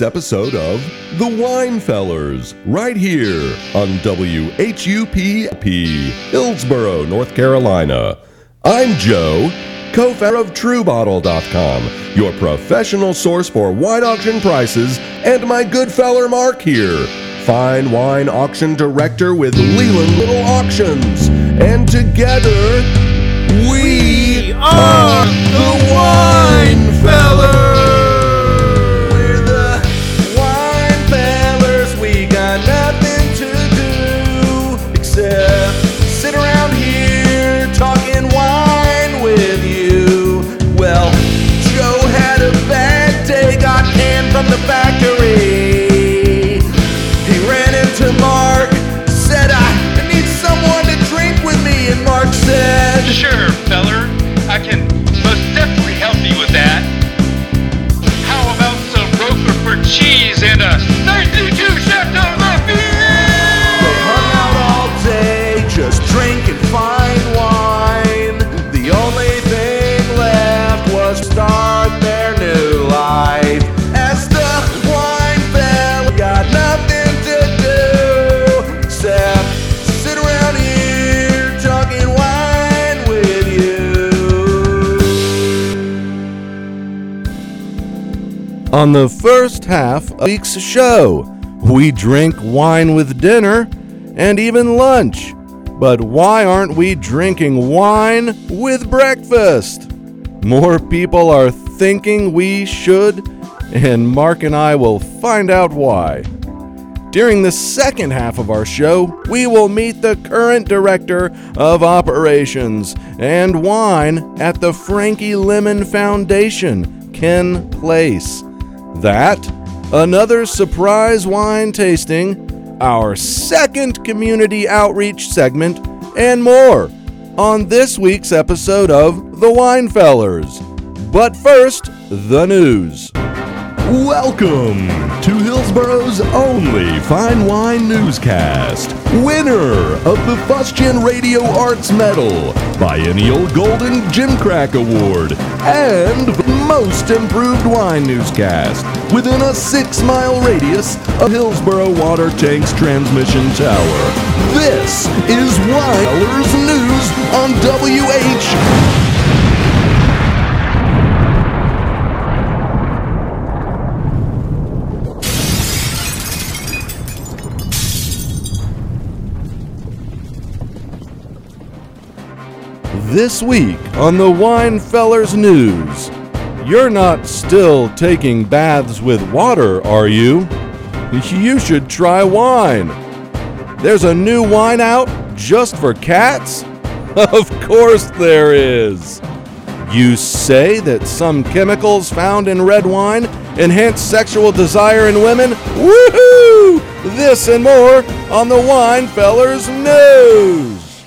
week's episode of The Winefellers, right here on WHUP, Hillsborough, North Carolina. I'm Joe, co founder of TrueBottle.com, your professional source for wine auction prices, and my good feller Mark here, fine wine auction director with Leland Little Auctions. And together, we are the Winefellers! On the first half of week's show, we drink wine with dinner and even lunch. But why aren't we drinking wine with breakfast? More people are thinking we should, and Mark and I will find out why. During the second half of our show, we will meet the current director of operations and wine at the Frankie Lemmon Foundation, Ken Place. That, another surprise wine tasting, our second community outreach segment, and more on this week's episode of The Winefellers. But first, the news. Welcome to Hillsborough's only fine wine newscast. Winner of the Fustian Radio Arts Medal, Biennial Golden Gimcrack Award, and Most Improved Wine Newscast within a six mile radius of Hillsboro Water Tank's transmission tower. This is Winefellers News on WH. This week on the Winefellers News, you're not still taking baths with water, are you? You should try wine. There's a new wine out just for cats? Of course there is. You say that some chemicals found in red wine enhance sexual desire in women? Woohoo! This and more on the Winefellers News.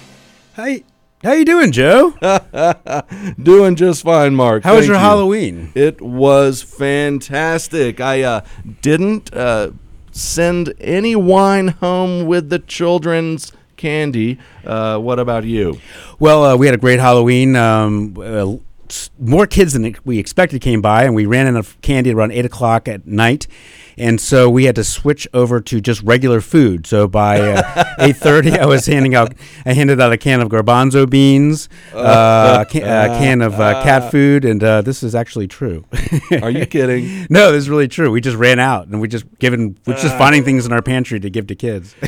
Hey, how you doing, Joe? Doing just fine, Mark. How was your you. Halloween? It was fantastic. I uh, didn't uh, send any wine home with the children's candy. Uh, what about you? Well, uh, we had a great Halloween. Um, uh, more kids than we expected came by, and we ran out of candy around eight o'clock at night. And so we had to switch over to just regular food. So by uh, eight thirty, I was handing out. I handed out a can of garbanzo beans, uh, a, can, a can of uh, cat food, and uh, this is actually true. Are you kidding? no, this is really true. We just ran out, and we just given, we're just finding things in our pantry to give to kids.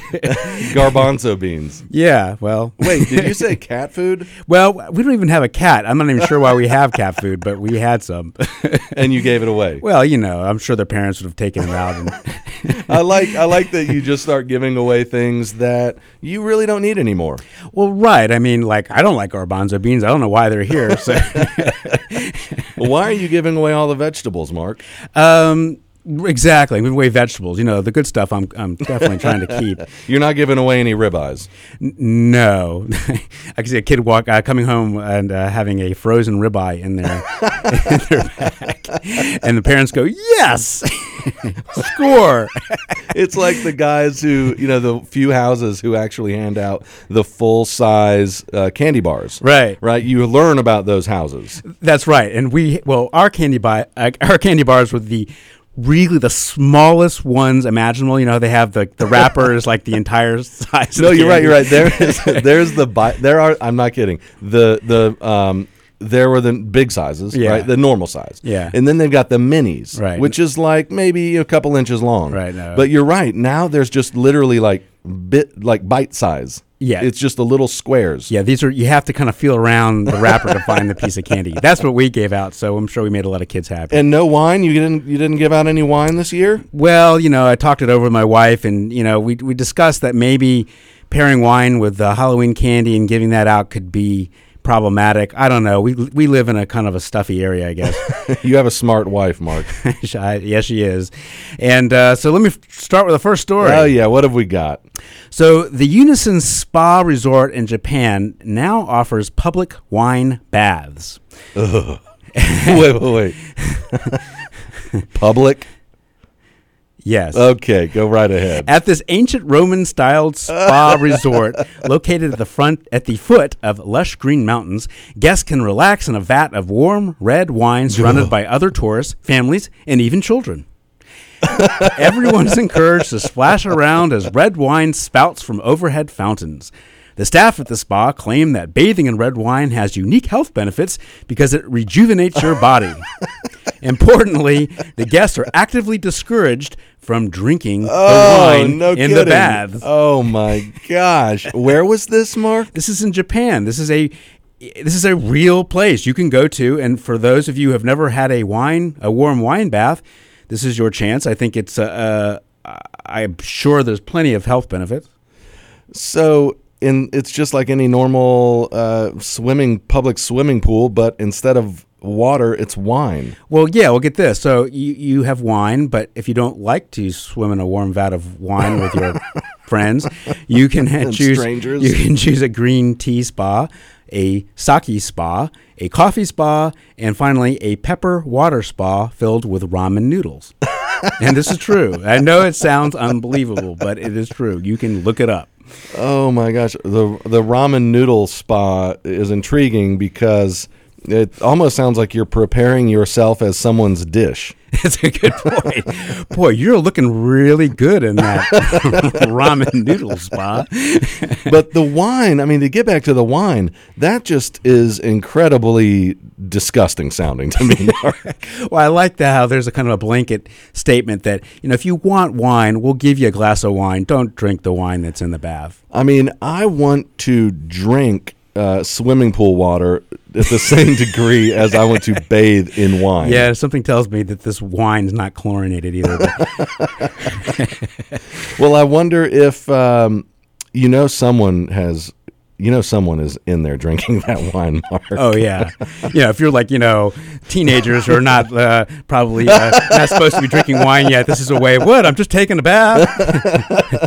Garbanzo beans. yeah, well, Wait, did you say cat food? Well, we don't even have a cat. I'm not even sure why we have cat food, but we had some. And you gave it away. well, you know, I'm sure their parents would have taken it out. And I like I like that you just start giving away things that you really don't need anymore. well, right. I mean, like, I don't like garbanzo beans. I don't know why they're here. So, why are you giving away all the vegetables, Mark? um, exactly. We weigh vegetables. You know, the good stuff. I'm, I'm definitely trying to keep. You're not giving away any ribeyes. N- no, I can see a kid walk uh, coming home and uh, having a frozen ribeye in their in their bag, and the parents go, "Yes, score." It's like the guys who, you know, the few houses who actually hand out the full size uh, candy bars. Right. Right. You learn about those houses. That's right. And we well, our candy buy uh, our candy bars were the really the smallest ones imaginable. You know, they have the the wrapper is like the entire size. No, of the you're right. You're right. There is there's the bi- there are. I'm not kidding. The the um there were the big sizes, Yeah. right? The normal size. Yeah. And then they've got the minis, Right. Which is like maybe a couple inches long. Right, no. But you're right. Now there's just literally like bit like bite size. Yeah. It's just the little squares. Yeah, these are you have to kind of feel around the wrapper to find the piece of candy. That's what we gave out, so I'm sure we made a lot of kids happy. And no wine. You didn't you didn't give out any wine this year. Well, you know, I talked it over with my wife, and you know, we we discussed that maybe pairing wine with uh, Halloween candy and giving that out could be problematic. I don't know. We we live in a kind of a stuffy area, I guess. you have a smart wife, Mark. I- yes, she is. And uh, so let me f- start with the first story. oh yeah. What have we got? So the Yunessun Spa Resort in Japan now offers public wine baths. wait, wait, wait. Public. Yes. Okay, go right ahead. At this ancient Roman-styled spa resort located at the front at the foot of lush green mountains, guests can relax in a vat of warm red wine surrounded by other tourists, families, and even children. Everyone is encouraged to splash around as red wine spouts from overhead fountains. The staff at the spa claim that bathing in red wine has unique health benefits because it rejuvenates your body. Importantly, the guests are actively discouraged from drinking the wine no in the baths. Oh my gosh. Where was this, Mark? This is in Japan. This is a this is a real place you can go to, and for those of you who have never had a wine, a warm wine bath, this is your chance. I think it's. Uh, uh, I'm sure there's plenty of health benefits. So in it's just like any normal uh, swimming public swimming pool, but instead of water, it's wine. Well, yeah, well, get this. So you, you have wine, but if you don't like to swim in a warm vat of wine with your friends, you can And choose. strangers. You can choose a green tea spa, a sake spa, a coffee spa, and finally a pepper water spa filled with ramen noodles. and this is true. I know it sounds unbelievable, but it is true. You can look it up. Oh my gosh, the the ramen noodle spa is intriguing because it almost sounds like you're preparing yourself as someone's dish. That's a good point. Boy, you're looking really good in that ramen noodle spot. But the wine, I mean, to get back to the wine, that just is incredibly disgusting sounding to me. Well, I like that how there's a kind of a blanket statement that, you know, if you want wine, we'll give you a glass of wine. Don't drink the wine that's in the bath. I mean, I want to drink uh, swimming pool water at the same degree as I want to bathe in wine. Yeah, something tells me that this wine's not chlorinated either. Well, I wonder if um, you know someone has, you know, someone is in there drinking that wine, Mark. oh, yeah. Yeah, if you're like, you know, teenagers who are not uh, probably uh, not supposed to be drinking wine yet, this is a way of what? I'm just taking a bath.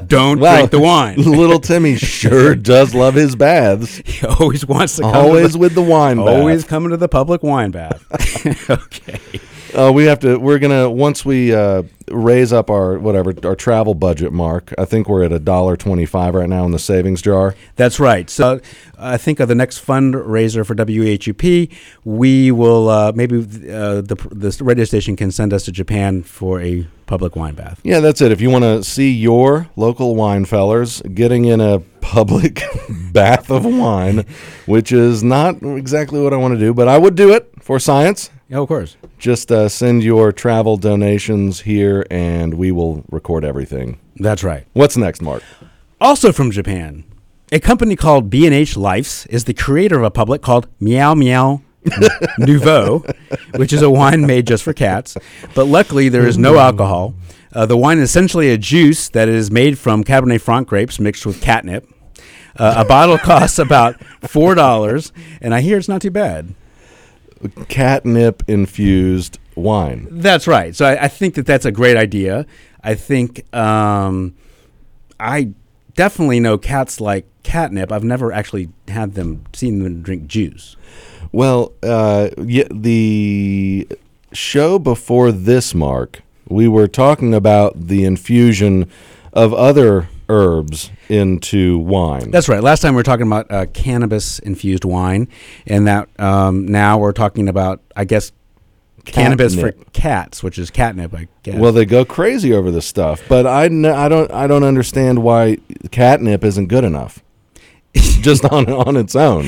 Don't Wow. drink the wine. Little Timmy sure does love his baths. He always wants to come to Always the- with the wine bath. always coming to the public wine bath. okay. Uh, we have to. We're gonna once we uh, raise up our whatever our travel budget, Mark. I think we're at a dollar twenty-five right now in the savings jar. That's right. So I think of the next fundraiser for WHUP, we will uh, maybe uh, the the radio station can send us to Japan for a public wine bath. Yeah, that's it. If you want to see your local wine fellers getting in a public bath of wine, which is not exactly what I want to do, but I would do it for science. Yeah, of course. Just uh, send your travel donations here, and we will record everything. That's right. What's next, Mark? Also from Japan, a company called B&H Lifes is the creator of a public called Meow Meow Nouveau, which is a wine made just for cats. But luckily, there is no alcohol. Uh, the wine is essentially a juice that is made from Cabernet Franc grapes mixed with catnip. Uh, a bottle costs about four dollars, and I hear it's not too bad. Catnip infused wine. That's right. So I, I think that that's a great idea. I think um, I definitely know cats like catnip. I've never actually had them seen them drink juice. Well, uh, yeah, the show before this, Mark, we were talking about the infusion of other herbs into wine. That's right. Last time we were talking about uh, cannabis infused wine, and that um, now we're talking about, I guess, cannabis for cats, which is catnip, I guess. Well, they go crazy over this stuff, but I, n- I don't I don't understand why catnip isn't good enough. Just on on its own,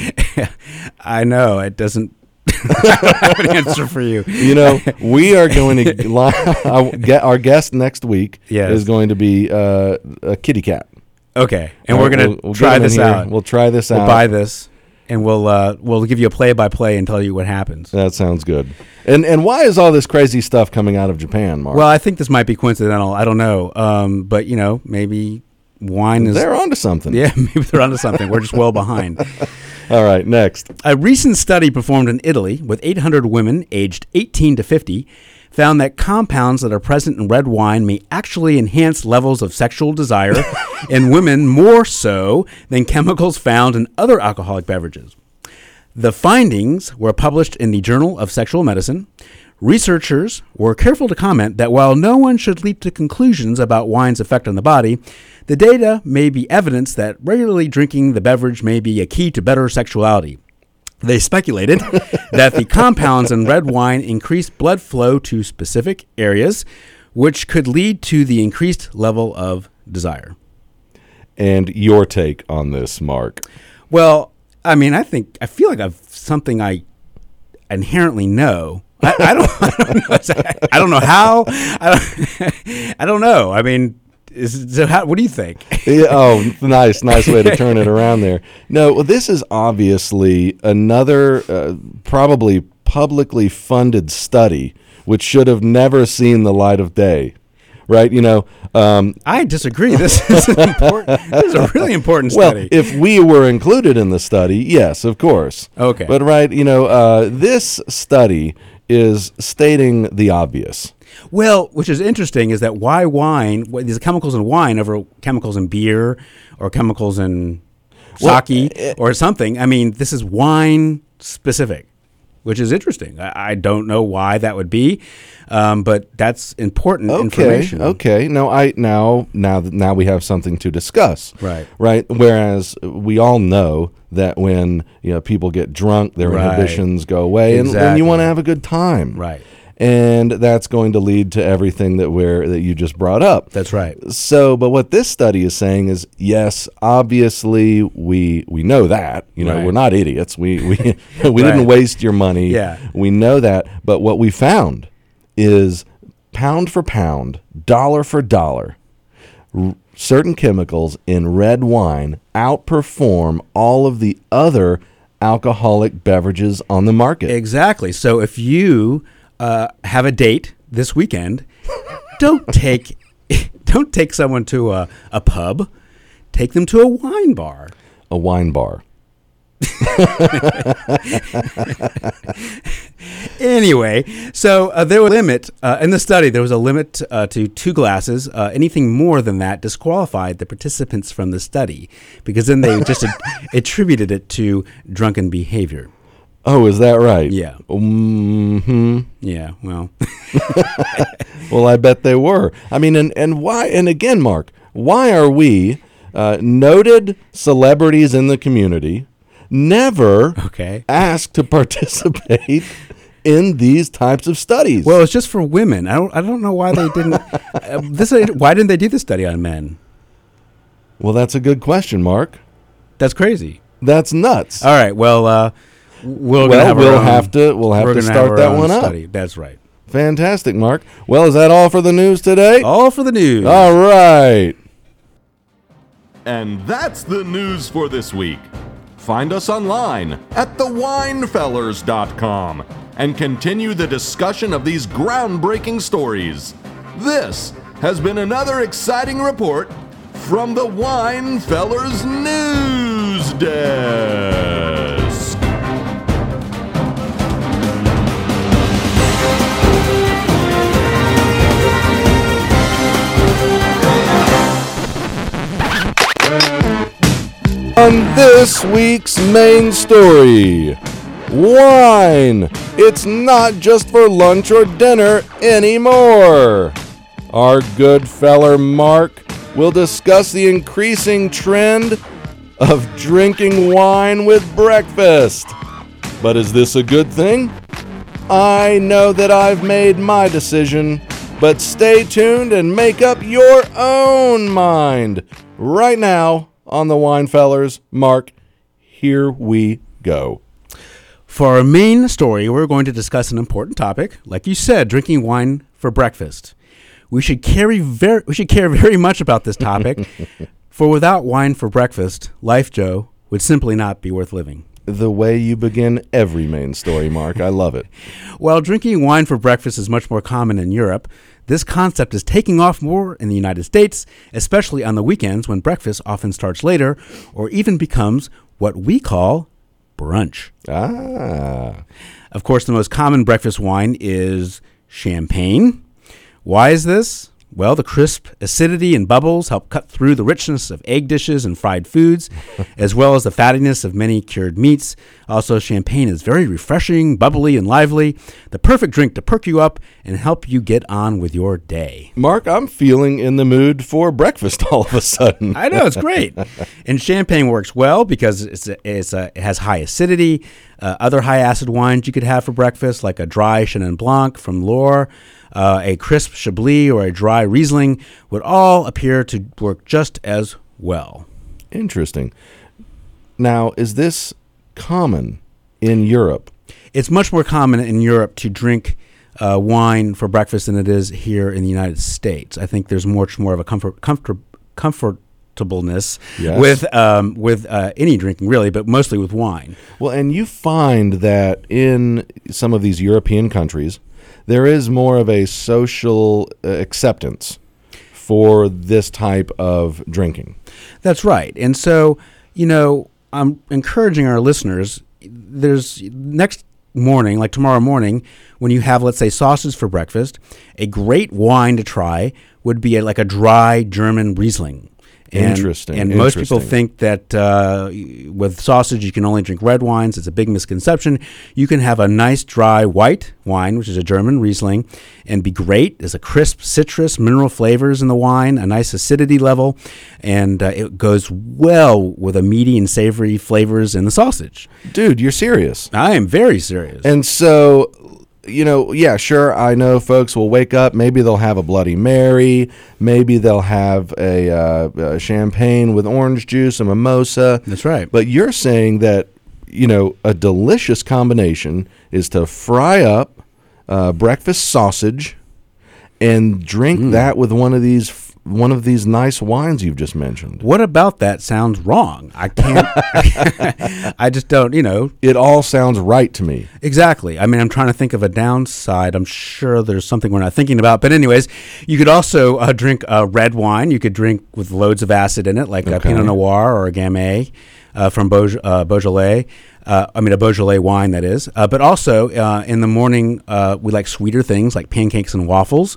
I know it doesn't. I have an answer for you. you know, we are going to get our guest next week Yes. is going to be uh, a kitty cat, Okay, and All we're right, gonna we'll- we'll try this out. We'll try this We'll out. buy this, and we'll uh, we'll give you a play by play and tell you what happens. That sounds good. And and why is all this crazy stuff coming out of Japan, Mark? Well, I think this might be coincidental. I don't know, um, but you know, maybe wine is. they're onto something. yeah, maybe they're onto something. We're just well behind. All right, next. A recent study performed in Italy with 800 women aged 18 to 50 found that compounds that are present in red wine may actually enhance levels of sexual desire in women more so than chemicals found in other alcoholic beverages. The findings were published in the Journal of Sexual Medicine. Researchers were careful to comment that while no one should leap to conclusions about wine's effect on the body, the data may be evidence that regularly drinking the beverage may be a key to better sexuality. They speculated that the compounds in red wine increase blood flow to specific areas, which could lead to the increased level of desire. And your take on this, Mark? Well, I mean, I think I feel like I've something I inherently know. I, I don't. I don't know. I don't know how. I don't. I don't know. I mean, is, so how, what do you think? Yeah, oh, nice, nice way to turn it around there. No, well, this is obviously another uh, probably publicly funded study which should have never seen the light of day, right? You know, um, I disagree. This is important. This is a really important study. well, if we were included in the study, yes, of course. Okay. But right, you know, uh, this study is stating the obvious. Well, which is interesting is that why wine? What, these chemicals in wine over chemicals in beer or chemicals in Well, sake eh, or something. I mean, this is wine specific, which is interesting. I, I don't know why that would be, um, but that's important Okay. information. Okay. Now I now now now we have something to discuss. Right. Right. Whereas we all know that when you know people get drunk, their Right. inhibitions go away, and, and you want to have a good time. Right. And that's going to lead to everything that we're that you just brought up. That's right. So, but what this study is saying is, yes, obviously we we know that. You know, Right. we're not idiots. We we we Right. didn't waste your money. Yeah. we know that. But what we found is pound for pound, dollar for dollar, r- certain chemicals in red wine outperform all of the other alcoholic beverages on the market. Exactly. So if you uh, have a date this weekend, don't take don't take someone to a, a pub. Take them to a wine bar. a wine bar. Anyway, so uh, there was a limit uh, in the study. There was a limit uh, to two glasses. Uh, anything more than that disqualified the participants from the study because then they just at- attributed it to drunken behavior. Oh, is that right? Yeah. hmm Yeah. Well, Well, I bet they were. I mean, and, and why? And again, Mark, why are we uh, noted celebrities in the community never okay. asked to participate in these types of studies? Well, it's just for women. I don't. I don't know why they didn't. uh, this. Why didn't they do this study on men? well, that's a good question, Mark. That's crazy. That's nuts. All right. Well, uh, we're gonna well, have our we'll own- have to we'll have to start our that own one up. study. That's right. Fantastic, Mark. Well, is that all for the news today? All for the news. All right. And that's the news for this week. Find us online at thewinefellers.com and continue the discussion of these groundbreaking stories. This has been another exciting report from the Winefellers News Desk. On this week's main story wine. It's not just for lunch or dinner anymore. Our good feller Mark will discuss the increasing trend of drinking wine with breakfast. But is this a good thing? I know that I've made my decision, but stay tuned and make up your own mind. Right now on the Wine Fellers, Mark, here we go. For our main story, we're going to discuss an important topic, like you said, drinking wine for breakfast. We should carry very we should care very much about this topic, for without wine for breakfast, life, Joe, would simply not be worth living. The way you begin every main story, Mark. I love it. While drinking wine for breakfast is much more common in Europe, this concept is taking off more in the United States, especially on the weekends when breakfast often starts later or even becomes what we call brunch. Ah. Of course, the most common breakfast wine is champagne. Why is this? Well, the crisp acidity and bubbles help cut through the richness of egg dishes and fried foods, as well as the fattiness of many cured meats. Also, champagne is very refreshing, bubbly, and lively. The perfect drink to perk you up and help you get on with your day. Mark, I'm feeling in the mood for breakfast all of a sudden. I know it's great, and champagne works well because it's a, it's a, it has high acidity. Uh, other high acid wines you could have for breakfast, like a dry Chenin Blanc from Loire, uh, a crisp Chablis, or a dry Riesling, would all appear to work just as well. Interesting. Now, is this common in Europe? It's much more common in Europe to drink uh, wine for breakfast than it is here in the United States. I think there's much more of a comfort, comfort, comfortableness Yes. with um, with uh, any drinking, really, but mostly with wine. Well, and you find that in some of these European countries, there is more of a social uh, acceptance for this type of drinking. That's right. And so, you know, I'm encouraging our listeners. There's next morning, like tomorrow morning, when you have, let's say, sausage for breakfast, a great wine to try would be a, like a dry German Riesling. And, Interesting, And most people think that uh, with sausage you can only drink red wines. It's a big misconception. You can have a nice dry white wine, which is a German Riesling, and be great. There's a crisp citrus, mineral flavors in the wine, a nice acidity level, and uh, it goes well with a meaty and savory flavors in the sausage. Dude, you're serious. I am very serious. And so, you know, yeah, sure, I know folks will wake up. Maybe they'll have a Bloody Mary. Maybe they'll have a, uh, a champagne with orange juice, a mimosa. That's right. But you're saying that, you know, a delicious combination is to fry up uh, breakfast sausage and drink Mm. that with one of these one of these nice wines you've just mentioned. what about that sounds wrong? I can't. I just don't. You know, It all sounds right to me. Exactly. I mean, I'm trying to think of a downside. I'm sure there's something we're not thinking about. But, anyways, you could also uh, drink uh, red wine. You could drink with loads of acid in it, like a Pinot Noir or a Gamay uh, from Beauj- uh, Beaujolais. Uh, I mean, a Beaujolais wine, that is. Uh, but also, uh, in the morning, uh, we like sweeter things like pancakes and waffles.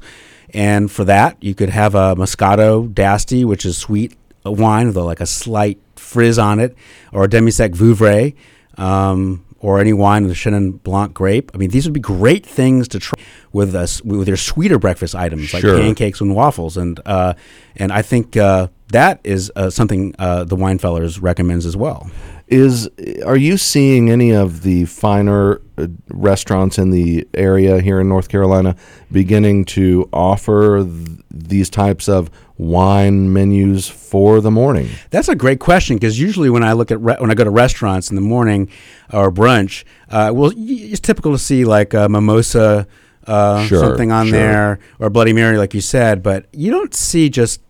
And for that, you could have a Moscato d'Asti, which is sweet wine with a, like a slight frizz on it, or a Demi-Sec Vouvray, um, or any wine with a Chenin Blanc grape. I mean, these would be great things to try with us with your sweeter breakfast items Sure. like pancakes and waffles, and uh, and I think uh, that is uh, something uh, the Winefellers recommends as well. Is are you seeing any of the finer uh, restaurants in the area here in North Carolina beginning to offer th- these types of wine menus for the morning? That's a great question because usually when I look at re- when I go to restaurants in the morning or brunch, uh, well, it's typical to see like a mimosa, uh, Sure, something on sure. there, or Bloody Mary, like you said, but you don't see just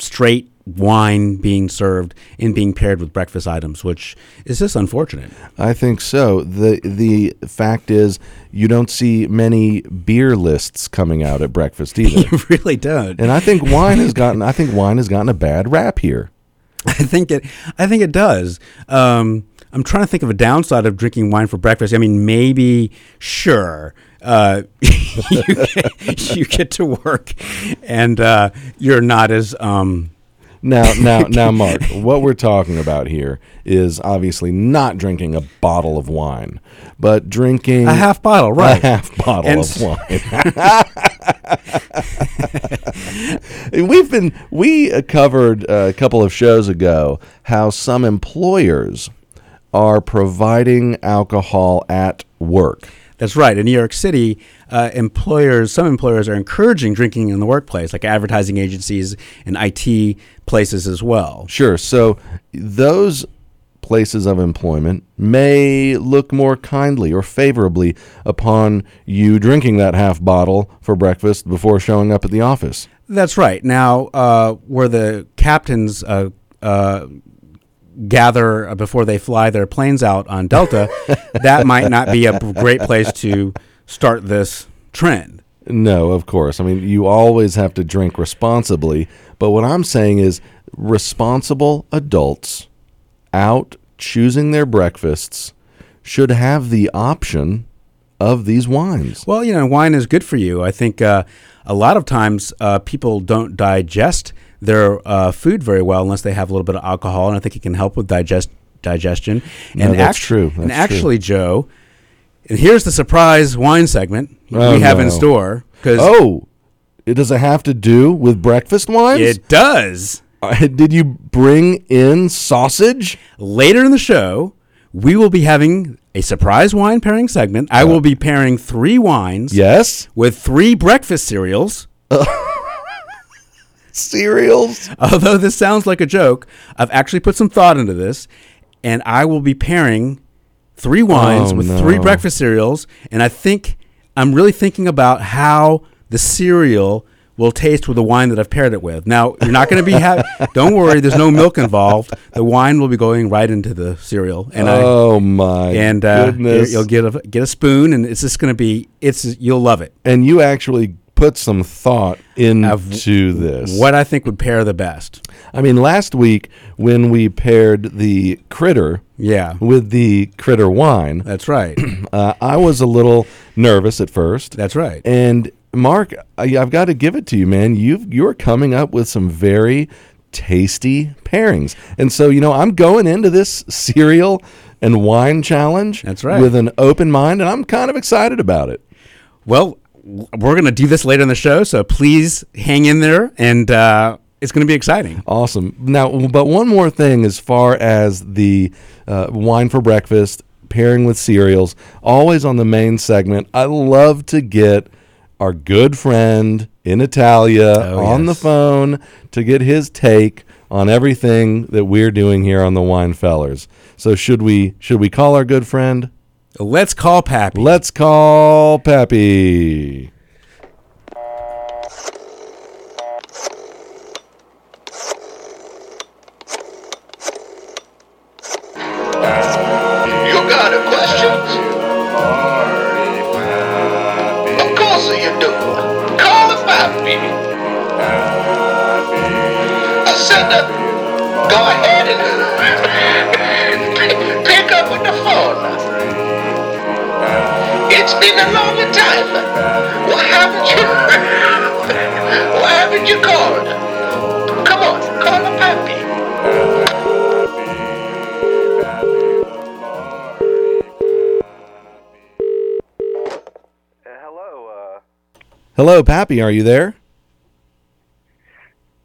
straight wine being served and being paired with breakfast items, which is just unfortunate. I think so. the The fact is, you don't see many beer lists coming out at breakfast either. you really don't. and I think wine has gotten. I think wine has gotten a bad rap here. I think it. I think it does. Um, I'm trying to think of a downside of drinking wine for breakfast. I mean, maybe sure. Uh, you, get, you get to work, and uh, you're not as um, Now, now, now, Mark, what we're talking about here is obviously not drinking a bottle of wine, but drinking a half bottle, right? a half bottle And of s- wine. We've been we covered a couple of shows ago how some employers are providing alcohol at work. That's right. In New York City, uh, employers, some employers are encouraging drinking in the workplace, like advertising agencies and IT places as well. Sure. So those places of employment may look more kindly or favorably upon you drinking that half bottle for breakfast before showing up at the office. That's right. Now, uh, where the captains uh, uh, gather uh, before they fly their planes out on Delta, that might not be a great place to start this trend. No, of course. I mean, you always have to drink responsibly. But what I'm saying is responsible adults out choosing their breakfasts should have the option of these wines. Well, you know, wine is good for you. I think uh, a lot of times uh, people don't digest their uh, food very well unless they have a little bit of alcohol, and I think it can help with digest digestion. No, and that's act- true. and That's true. actually, Joe, and here's the surprise wine segment Oh, we have in store because Oh, it does it have to do with breakfast wines? it does. Uh, Did you bring in sausage? Later in the show, we will be having a surprise wine pairing segment. I will uh, be pairing three wines Yes. with three breakfast cereals. Cereals? Although this sounds like a joke, I've actually put some thought into this, and I will be pairing three wines Oh, with three no. breakfast cereals, and I think I'm really thinking about how the cereal will taste with the wine that I've paired it with. Now, you're not going to be happy. don't worry, there's no milk involved. The wine will be going right into the cereal, and I oh my and uh, you'll get a get a spoon, and it's just going to be it's you'll love it. and you actually put some thought into this. What I think would pair the best. I mean, last week when we paired the critter Yeah, with the critter wine, that's right. uh, I was a little nervous at first. That's right. And Mark, I, I've got to give it to you, man. You've you're coming up with some very tasty pairings, and so you know I'm going into this cereal and wine challenge. That's right. with an open mind, and I'm kind of excited about it. Well, we're going to do this later in the show, so please hang in there, and uh, it's going to be exciting. Awesome. Now, but one more thing as far as the uh, wine for breakfast pairing with cereals, always on the main segment. I love to get our good friend in Italia Oh, on the phone to get his take on everything that we're doing here on the Wine Fellers. So should we should we call our good friend? Let's call Pappy. Let's call Peppy. Haven't you? Why haven't you called? Come on, call the pappy. Uh, hello, uh. Hello, Pappy. Are you there?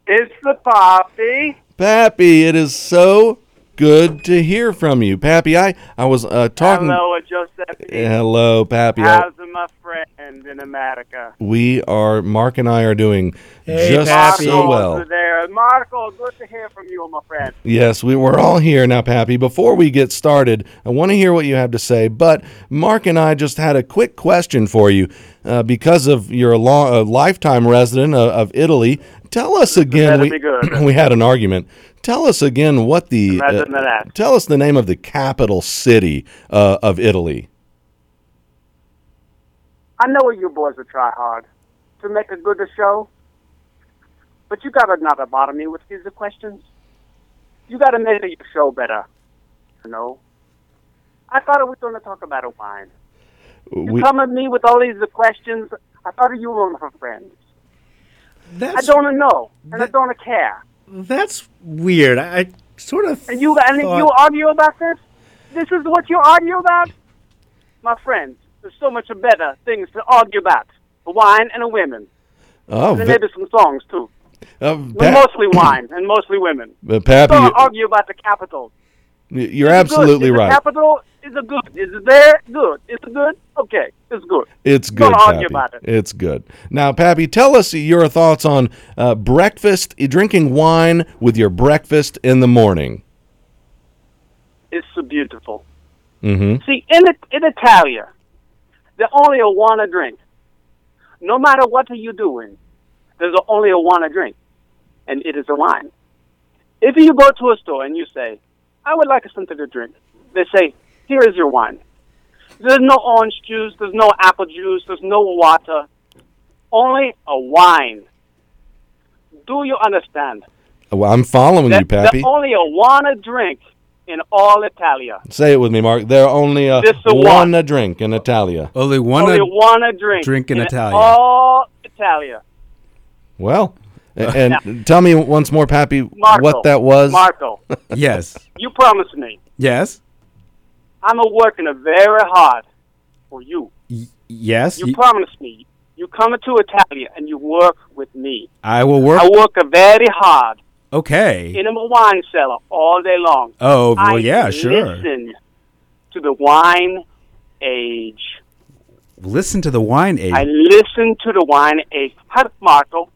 it's the Poppy. Pappy, it is so good to hear from you, Pappy. I I was uh, talking. Hello, Giuseppe. Hello, Pappy. I- How's my friend in America? we are Mark and I are doing Hey, just Pappy. so Marco's well. there. Marco, good to hear from you, my friend. Yes, we were all here now, Pappy. Before we get started, I want to hear what you have to say. But Mark and I just had a quick question for you uh, because of your long, uh, lifetime resident of, of Italy. Tell us again. better We, be good. we had an argument. Tell us again what the. Imagine that. Tell us the name of the capital city uh, of Italy. I know you boys will try hard to make a good show, but you gotta not bother me with these questions. You gotta make your show better. You know. I thought we was gonna talk about a wine. You We, come at me with all these questions. I thought you were my friends. I don't know, and I don't care. that's weird. I, I sort of And you and thought- you argue about this? This is what you argue about? My friends, there's so much better things to argue about. A wine and a women. oh, And maybe some songs too. Uh, But Pa- mostly wine and mostly women. But Pappy, Don't argue about the capital. you're It's absolutely right. The capital Is a good? Is it there? Good. Is it good? Okay, it's good. It's good. Don't argue about it. It's good. Now, Pappy, tell us your thoughts on uh, breakfast, drinking wine with your breakfast in the morning. It's so beautiful. Mm-hmm. See, in in Italia, there's only a one a drink. No matter what are you doing, there's only a one a drink, and it is a wine. If you go to a store and you say, "I would like a something to drink," they say, "Here is your wine." There's no orange juice. There's no apple juice. There's no water. Only a wine. Do you understand? Well, I'm following you, That- Pappy. There's only a one a drink in all Italia. Say it with me, Mark. There are only a This the one one. a drink in Italia. Only one. only a- one a drink. drink in Italia. All Italia. Well, a- and tell me once more, Pappy, Marco. what that was. Marco, yes. you promised me. Yes. I'm a working very hard for you. Yes. You y- promised me. You come to Italia and you work with me. I will work. I work very hard okay. in a wine cellar all day long. Oh, well, I yeah, sure. Listen to the wine age. Listen to the wine age. I listen to the wine age. Have, Marco,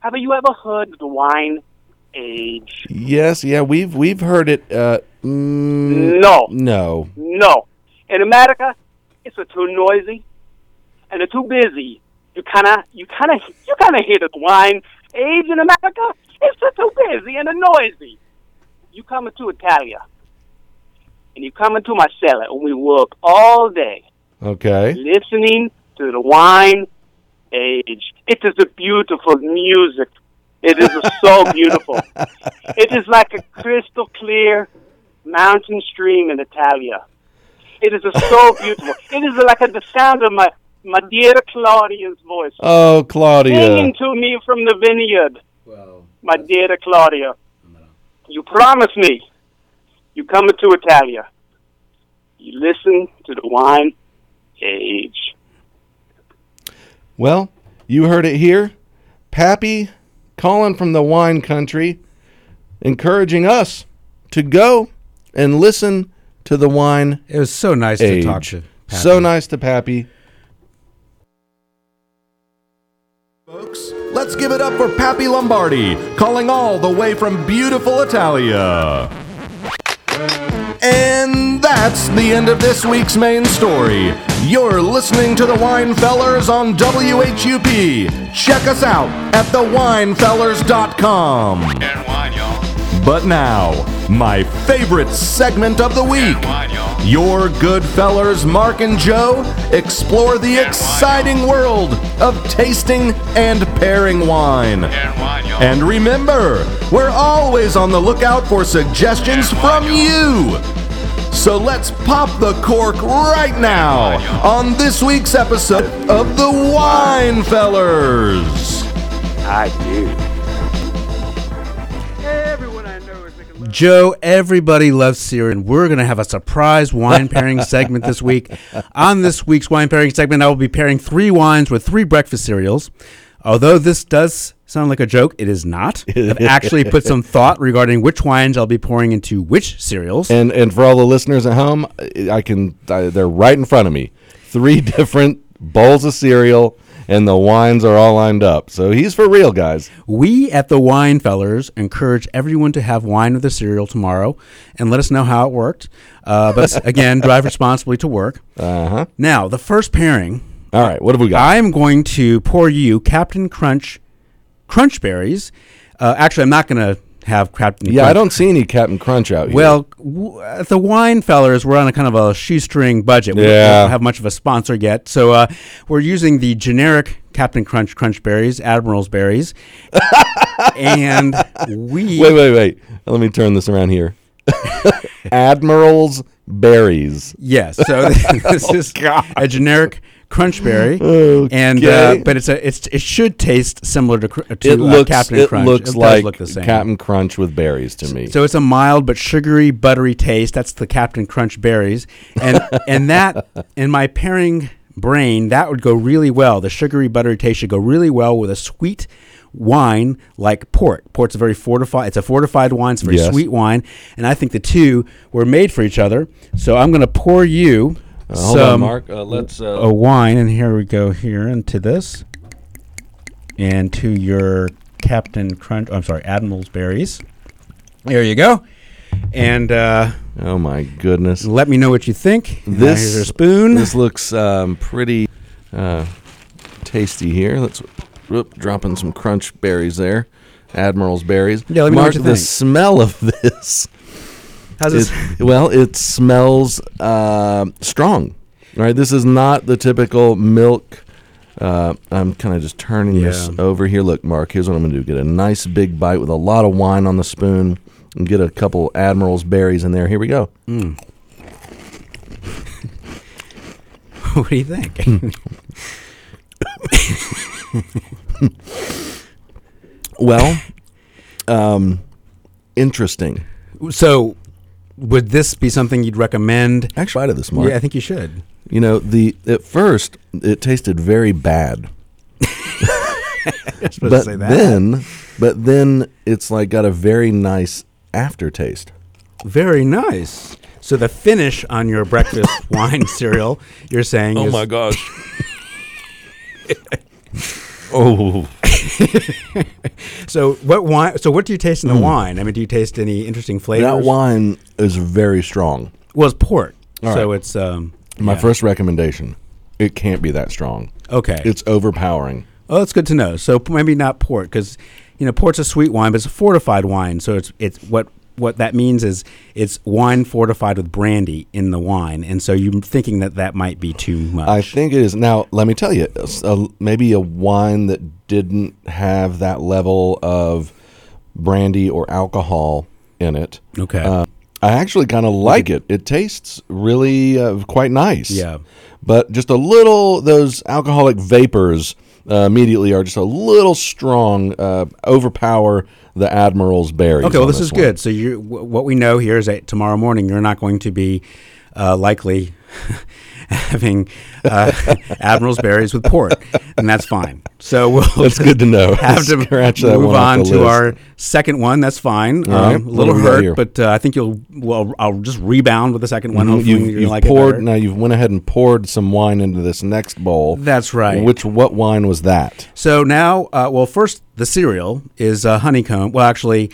have you ever heard the wine age? Yes, yeah, we've we've heard it. Uh, mm, No. no. No. In America, it's a too noisy and it's too busy. You kind of, you kind of, you kind of hear the wine age in America. It's just too busy and noisy. You come into Italia and you come into my cellar and we work all day Okay. listening to the wine age. It is a beautiful music. It is so beautiful. It is like a crystal clear mountain stream in Italia. It is so beautiful. It is like a, the sound of my my dear Claudia's voice Oh, Claudia. singing to me from the vineyard. Well my dear Claudia, you promised me you come to Italia. You listen to the wine age. Well, you heard it here. Pappy calling from the wine country, encouraging us to go and listen to the wine it was so nice age. to talk to. Pappy. So nice to Pappy. Folks, let's give it up for Pappy Lombardi, calling all the way from beautiful Italia. And that's the end of this week's main story. You're listening to the Winefellers on WHUP. Check us out at thewinefellers.com. And wine, y'all. But now, my favorite segment of the week. And wine, y'all. Your good fellers, Mark and Joe, explore the exciting world of tasting and pairing wine. And. And remember, we're always on the lookout for suggestions from you. So let's pop the cork right now on this week's episode of The Wine Fellers. I do. Joe, everybody loves cereal, and we're going to have a surprise wine pairing segment this week. On this week's wine pairing segment, I will be pairing three wines with three breakfast cereals. Although this does sound like a joke, it is not. I've actually put some thought regarding which wines I'll be pouring into which cereals. And and for all the listeners at home, I can I, they're right in front of me. Three different bowls of cereal and the wines are all lined up. So he's for real, guys. We at the Wine Fellers encourage everyone to have wine with the cereal tomorrow and let us know how it worked. Uh, but again, drive responsibly to work. Uh-huh. Now, the first pairing, All right, what have we got? I'm going to pour you Captain Crunch Crunch Berries. Uh, actually, I'm not going to have Captain yeah, Crunch. I don't see any Captain Crunch out here. Well, w- at the wine fellers, we're on a kind of a shoestring budget. We Yeah. don't have much of a sponsor yet, so uh, we're using the generic Captain Crunch Crunch berries, Admiral's berries, and we wait, wait, wait. Let me turn this around here. Admiral's berries. Yes, so this is a generic crunch berry, and uh, but it's a it's it should taste similar to cr- to It uh, Captain it Crunch. looks it like look the same. Captain Crunch with berries to me. So it's a mild but sugary, buttery taste. That's the Captain Crunch berries, and and that in my pairing brain that would go really well. The sugary, buttery taste should go really well with a sweet wine like port. Port's a very fortified. It's a fortified wine. It's a very Yes. sweet wine, and I think the two were made for each other. So I'm going to pour you Uh, hold on, Mark. Uh, let's. Uh, a wine, and here we go here into this, and to your Captain Crunch. I'm sorry, Admiral's berries. There you go, and uh, oh my goodness. let me know what you think. This here's a spoon. This looks um, pretty uh, tasty here. Let's whoop, drop in some crunch berries there. Admiral's berries. Yeah, let me know what you the think. smell of this. How's It, this? well, it smells uh, strong. Right. This is not the typical milk. Uh, I'm kind of just turning this over here. Look, Mark. Here's what I'm going to do: get a nice big bite with a lot of wine on the spoon, and get a couple Admiral's berries in there. Here we go. what do you think? Well, um, interesting. so, would this be something you'd recommend? Actually, out of this, Mark. Yeah, I think you should. You know, the at first it tasted very bad, Supposed but to say that. then, but then it's like got a very nice aftertaste. very nice. So the finish on your breakfast wine cereal, you're saying, Oh is, my gosh! oh, So what wine? So what do you taste in the wine? I mean, do you taste any interesting flavors? That wine is very strong. Well, it's port, All so right. it's um. My yeah. first recommendation: it can't be that strong. Okay. It's overpowering. oh, that's good to know. So maybe not port because you know port's a sweet wine, but it's a fortified wine. So it's it's what what that means is it's wine fortified with brandy in the wine, and so you're thinking that that might be too much. I think it is. Now, let me tell you, a- maybe a wine that didn't have that level of brandy or alcohol in it. Okay. Uh, I actually kind of like it. It tastes really uh, quite nice. Yeah. But just a little, those alcoholic vapors uh, immediately are just a little strong, uh, overpower the Admiral's berries. Okay, well, on this is one. good. So you, w- what we know here is that tomorrow morning you're not going to be uh, likely having uh, Admiral's berries with port, and that's fine. So we'll That's good to know. have to Scratch move on to list. our second one. That's fine. Um, a little got here? hurt, but uh, I think you'll. Well, I'll just rebound with the second one. Hopefully, You've, you've like poured now. You've went ahead and poured some wine into this next bowl. That's right. Which what wine was that? So now, uh, well, first the cereal is uh, honeycomb. Well, actually,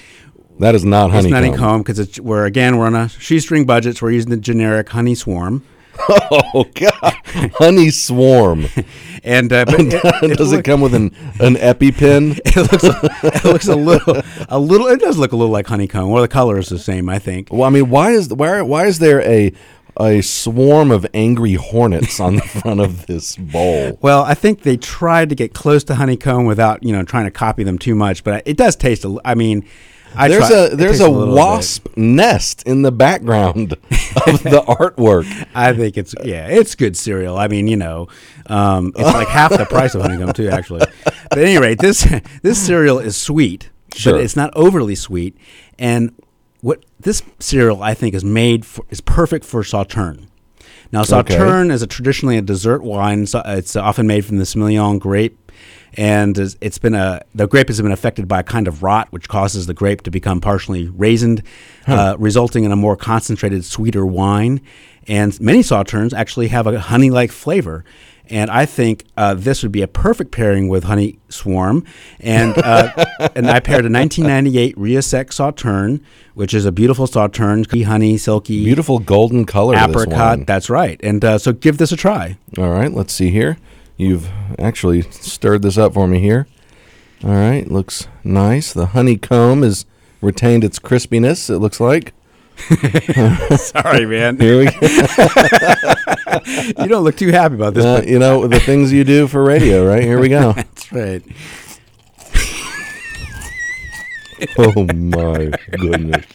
That is not honeycomb. It's honeycomb because it's we're again we're on a shoestring budget, so we're using the generic honey swarm. Oh God, honey swarm. And uh, but it, it Does it look- come with an an EpiPen? It looks, it looks a little, a little. It does look a little like honeycomb, or the color is the same. I think. Well, I mean, why is why why is there a a swarm of angry hornets on the front of this bowl? Well, I think they tried to get close to honeycomb without, you know, trying to copy them too much. But it does taste. a I mean, I There's try- a there's tastes a, little bit. wasp nest in the background of the artwork. I think it's yeah, it's good cereal. I mean, you know, um, it's like half the price of honeycomb too, actually. But at any rate, this this cereal is sweet, Sure. but it's not overly sweet. And what this cereal I think is made for is perfect for sauterne. Now, sauterne is a traditionally a dessert wine. So it's often made from the Semillon grape, and it's been a the grape has been affected by a kind of rot, which causes the grape to become partially raisined, uh, resulting in a more concentrated, sweeter wine. And many sauternes actually have a honey-like flavor. And I think uh, this would be a perfect pairing with Honey Swarm. And uh, and I paired a 1998 Rieussec Sauterne, which is a beautiful Sauterne, honey, silky, Beautiful golden color. apricot. That's right. And uh, so give this a try. All right, let's see here. You've actually stirred this up for me here. All right, looks nice. The honeycomb has retained its crispiness. It looks like. Sorry, man. Here we go. you don't look too happy about this. Uh, you know the things you do for radio, right? Here we go. that's right. Oh my goodness.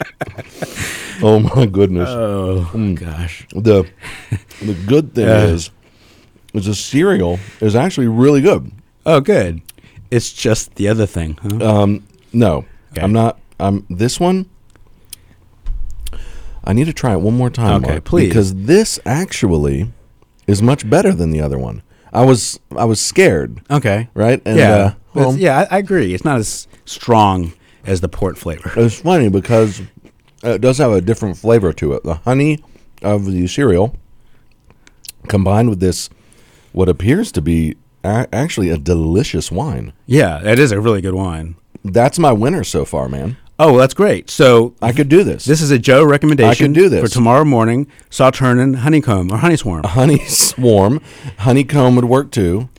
Oh my goodness. Oh Mm. gosh. the the good thing Yeah. is is the cereal is actually really good. Oh, good. It's just the other thing. Huh? Um, no, Okay. I'm not. I'm this one. I need to try it one more time. Okay, Mark, please. because this actually is much better than the other one. I was I was scared, okay. right? And Yeah. uh, Well- yeah, I, I agree. It's not as strong as the port flavor. It's funny because it does have a different flavor to it. The honey of the cereal combined with this, what appears to be a- actually a delicious wine. Yeah, that is a really good wine. That's my winner so far, man. Oh, that's great. So I could do this. this is a Joe recommendation I can do this. for tomorrow morning. Sauterne honeycomb or honey swarm. honey swarm, honeycomb would work too.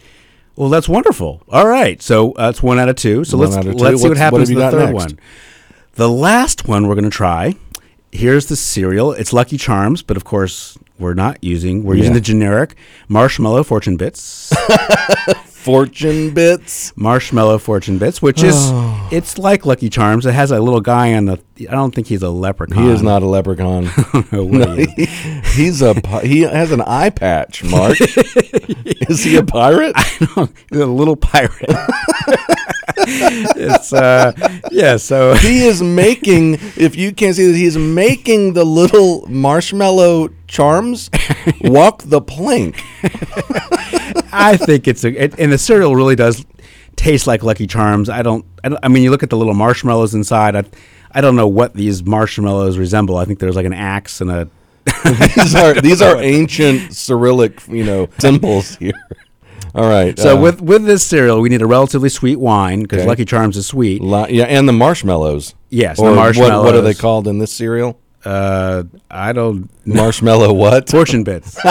Well, that's wonderful. All right, so uh, that's one out of two. So One let's out of two. let's see what What's- what happens have you in the got third next? one. The last one we're going to try. Here's the cereal. It's Lucky Charms, but of course we're not using. We're using the generic marshmallow Fortune Bits. Fortune bits. marshmallow Fortune Bits, which is Oh. it's like Lucky Charms. It has a little guy on the. I don't think he's a leprechaun. He is not a leprechaun. what he. He's a he has an eye patch. Mark, is he a pirate? He's a little pirate. It's uh yeah. So he is making. If you can't see this, he's making the little marshmallow charms walk the plank. I think it's a it, and the cereal really does taste like Lucky Charms. I don't, I don't. I mean, you look at the little marshmallows inside. I, I don't know what these marshmallows resemble. I think there's like an axe and a. These are these are ancient Cyrillic, you know, symbols here. All right. So uh, with with this cereal, we need a relatively sweet wine because Okay. Lucky Charms is sweet. li- yeah, and the marshmallows. Yes, the Or What, what are they called in this cereal? Uh, I don't. Marshmallow what? Fortune bits.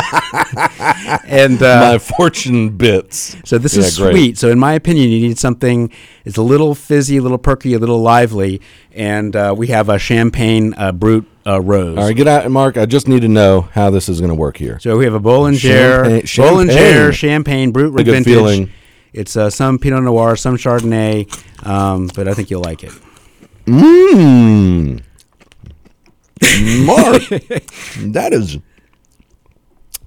and uh, My fortune bits. So this Yeah, is great. sweet. So in my opinion, you need something. It's a little fizzy, a little perky, a little lively, and uh, we have a champagne uh, brut uh, rose. All right, get out, Mark. I just need to know how this is going to work here. So we have a Bollinger, Champagne- Bollinger champagne. champagne brut good vintage. feeling. It's uh, some Pinot Noir, some Chardonnay, um, but I think you'll like it. Mmm. Mark, that is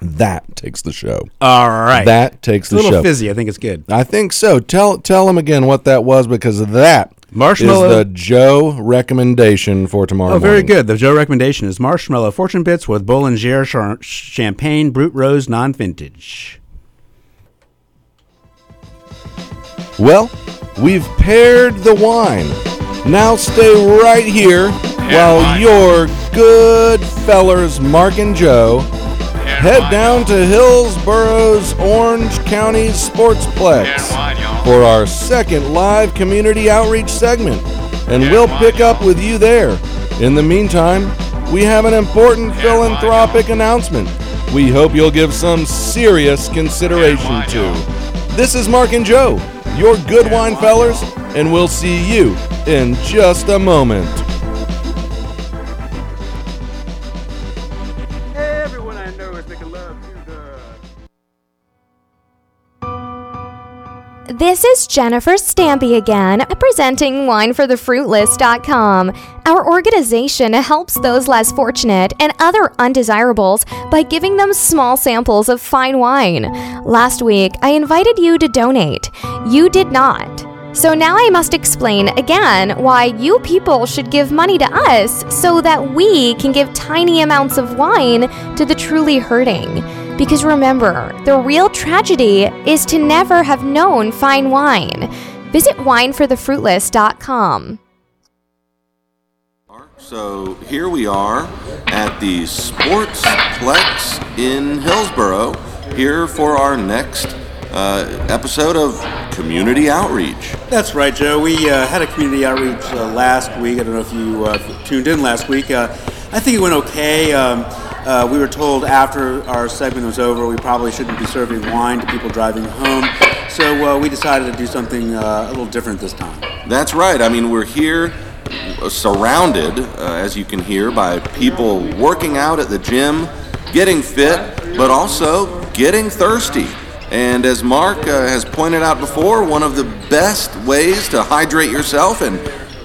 that takes the show. All right, That takes it's the a little show. fizzy. I think it's good. I think so. Tell tell them again what that was because of that Marshmallow- is the Joe recommendation for tomorrow. Oh, very morning. good. The Joe recommendation is marshmallow fortune bits with Bollinger char- champagne brut rose non-vintage. Well, we've paired the wine. Now stay right here while wine. your good fellers, Mark and Joe, head down to Hillsborough's Orange County Sportsplex And wine, y'all. for our second live community outreach segment. And we'll pick up with you there. In the meantime, we have an important philanthropic announcement we hope you'll give some serious consideration to. This is Mark and Joe, your good wine fellers, and we'll see you in just a moment. This is Jennifer Stampy again, presenting WineForTheFruitless.com. Our organization helps those less fortunate and other undesirables by giving them small samples of fine wine. Last week, I invited you to donate. You did not. So now I must explain again why you people should give money to us so that we can give tiny amounts of wine to the truly hurting. Because remember, the real tragedy is to never have known fine wine. Visit wineforthefruitless.com. So here we are at the Sportsplex in Hillsborough, here for our next uh, episode of Community Outreach. That's right, Joe. We uh, had a community outreach uh, last week. I don't know if you uh, tuned in last week. Uh, I think it went okay. Um, uh, we were told after our segment was over we probably shouldn't be serving wine to people driving home. So uh, we decided to do something uh, a little different this time. That's right. I mean, we're here uh, surrounded, uh, as you can hear, by people working out at the gym, getting fit, but also getting thirsty. And as Mark uh, has pointed out before, one of the best ways to hydrate yourself and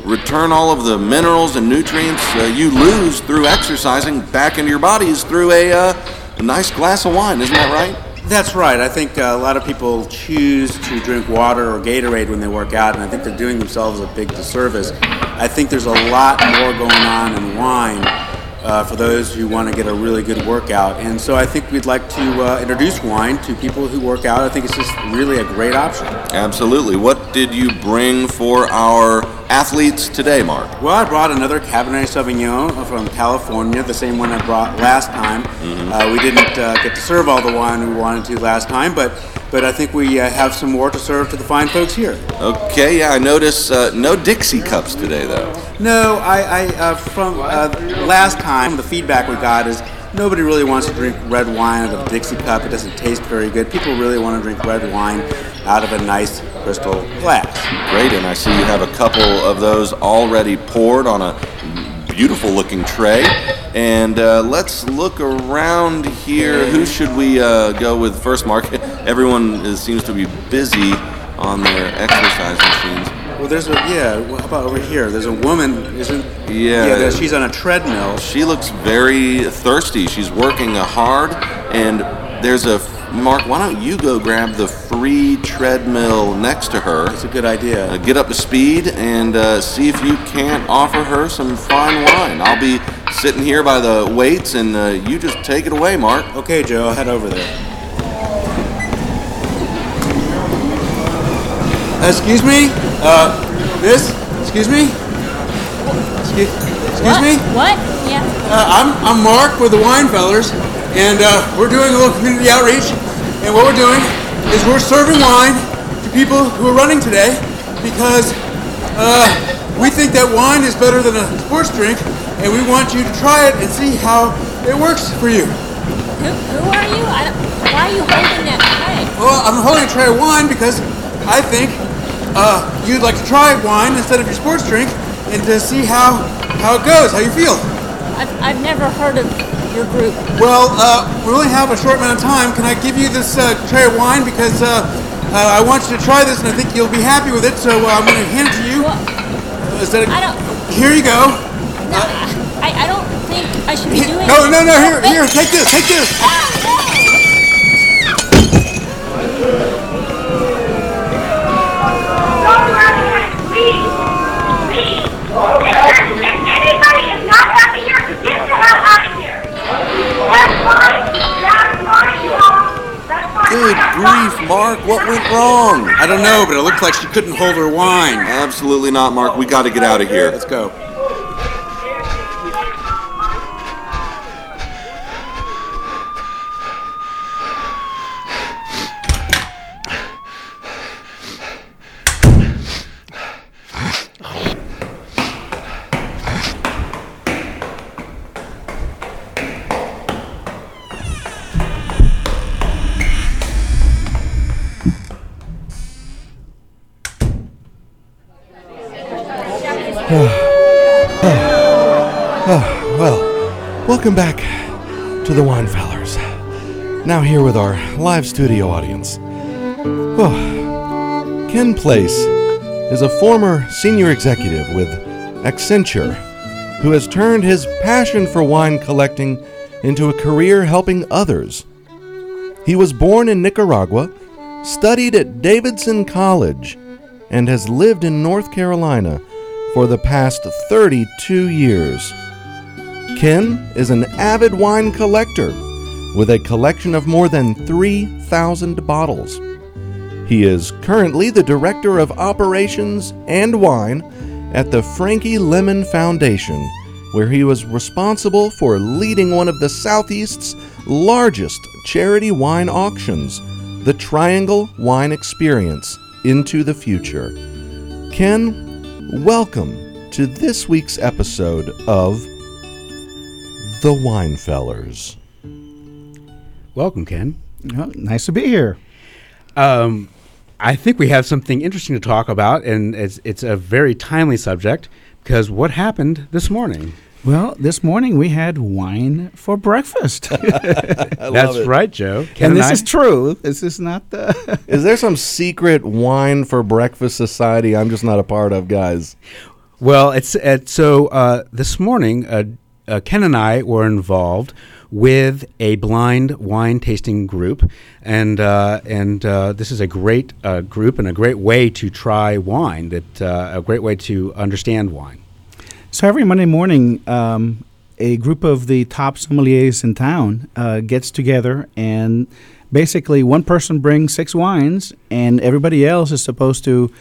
return all of the minerals and nutrients uh, you lose through exercising back into your bodies through a, uh, a nice glass of wine. Isn't that right? That's right. I think uh, a lot of people choose to drink water or Gatorade when they work out, and I think they're doing themselves a big disservice. I think there's a lot more going on in wine uh, for those who want to get a really good workout. And so I think we'd like to uh, introduce wine to people who work out. I think it's just really a great option. Absolutely. What did you bring for our athletes today, Mark? Well, I brought another Cabernet Sauvignon from California, the same one I brought last time. Uh, we didn't uh, get to serve all the wine we wanted to last time, but but I think we uh, have some more to serve to the fine folks here. Okay, yeah, I notice uh, no Dixie cups today, though. No, I, I uh, from uh, last time the feedback we got is nobody really wants to drink red wine out of a Dixie cup. It doesn't taste very good. People really want to drink red wine out of a nice crystal glass. Great, and I see you have a couple of those already poured on a beautiful looking tray. And uh, let's look around here. Who should we uh, go with first, Mark? Everyone is, seems to be busy on their exercise machines. Well, there's a yeah. Well, how about over here? There's a woman, isn't? Yeah. Yeah, she's on a treadmill. She looks very thirsty. She's working hard, and there's a Mark. Why don't you go grab the free treadmill next to her? That's a good idea. Uh, get up to speed and uh, see if you can't offer her some fine wine. I'll be sitting here by the weights, and uh, you just take it away, Mark. Okay, Joe, I'll head over there. Excuse me? Uh, miss? Excuse me? Excuse, excuse what? me? What? Yeah. Uh, I'm, I'm Mark with the Wine Fellers, and uh, we're doing a little community outreach. And what we're doing is we're serving wine to people who are running today because uh, we think that wine is better than a sports drink, and we want you to try it and see how it works for you. Who, who are you? I why are you holding that tray? Well, I'm holding a tray of wine because I think uh, you'd like to try wine instead of your sports drink and to see how, how it goes, how you feel. I've, I've never heard of your group. Well, uh, we only have a short amount of time. Can I give you this uh, tray of wine because uh, uh, I want you to try this and I think you'll be happy with it. So uh, I'm going to hand it to you. Uh, Is that a- I don't. Here you go. No, I, I don't think I should be doing. No, no, no. Here, here. Take this. Take this. Anybody Good grief, Mark. What went wrong? I don't know, but it looked like she couldn't hold her wine. Absolutely not, Mark. We got to get out of here. Let's go. With our live studio audience. Oh, Ken Place is a former senior executive with Accenture who has turned his passion for wine collecting into a career helping others. He was born in Nicaragua, studied at Davidson College, and has lived in North Carolina for the past 32 years. Ken is an avid wine collector with a collection of more than 3,000 bottles. He is currently the Director of Operations and Wine at the Frankie Lemmon Foundation, where he was responsible for leading one of the Southeast's largest charity wine auctions, the Triangle Wine Experience, into the future. Ken, welcome to this week's episode of The Winefellers. Welcome, Ken. Oh, nice to be here. Um, I think we have something interesting to talk about, and it's, it's a very timely subject because what happened this morning? Well, this morning we had wine for breakfast. That's it. right, Joe. Ken and this I- is true. This is not the. Is there some secret wine for breakfast society I'm just not a part of, guys? Well, it's, it's so uh, this morning, uh, uh, Ken and I were involved with a blind wine tasting group, and uh, and uh, this is a great uh, group and a great way to try wine. That uh, a great way to understand wine. So every Monday morning, um, a group of the top sommeliers in town uh, gets together and basically one person brings six wines and everybody else is supposed to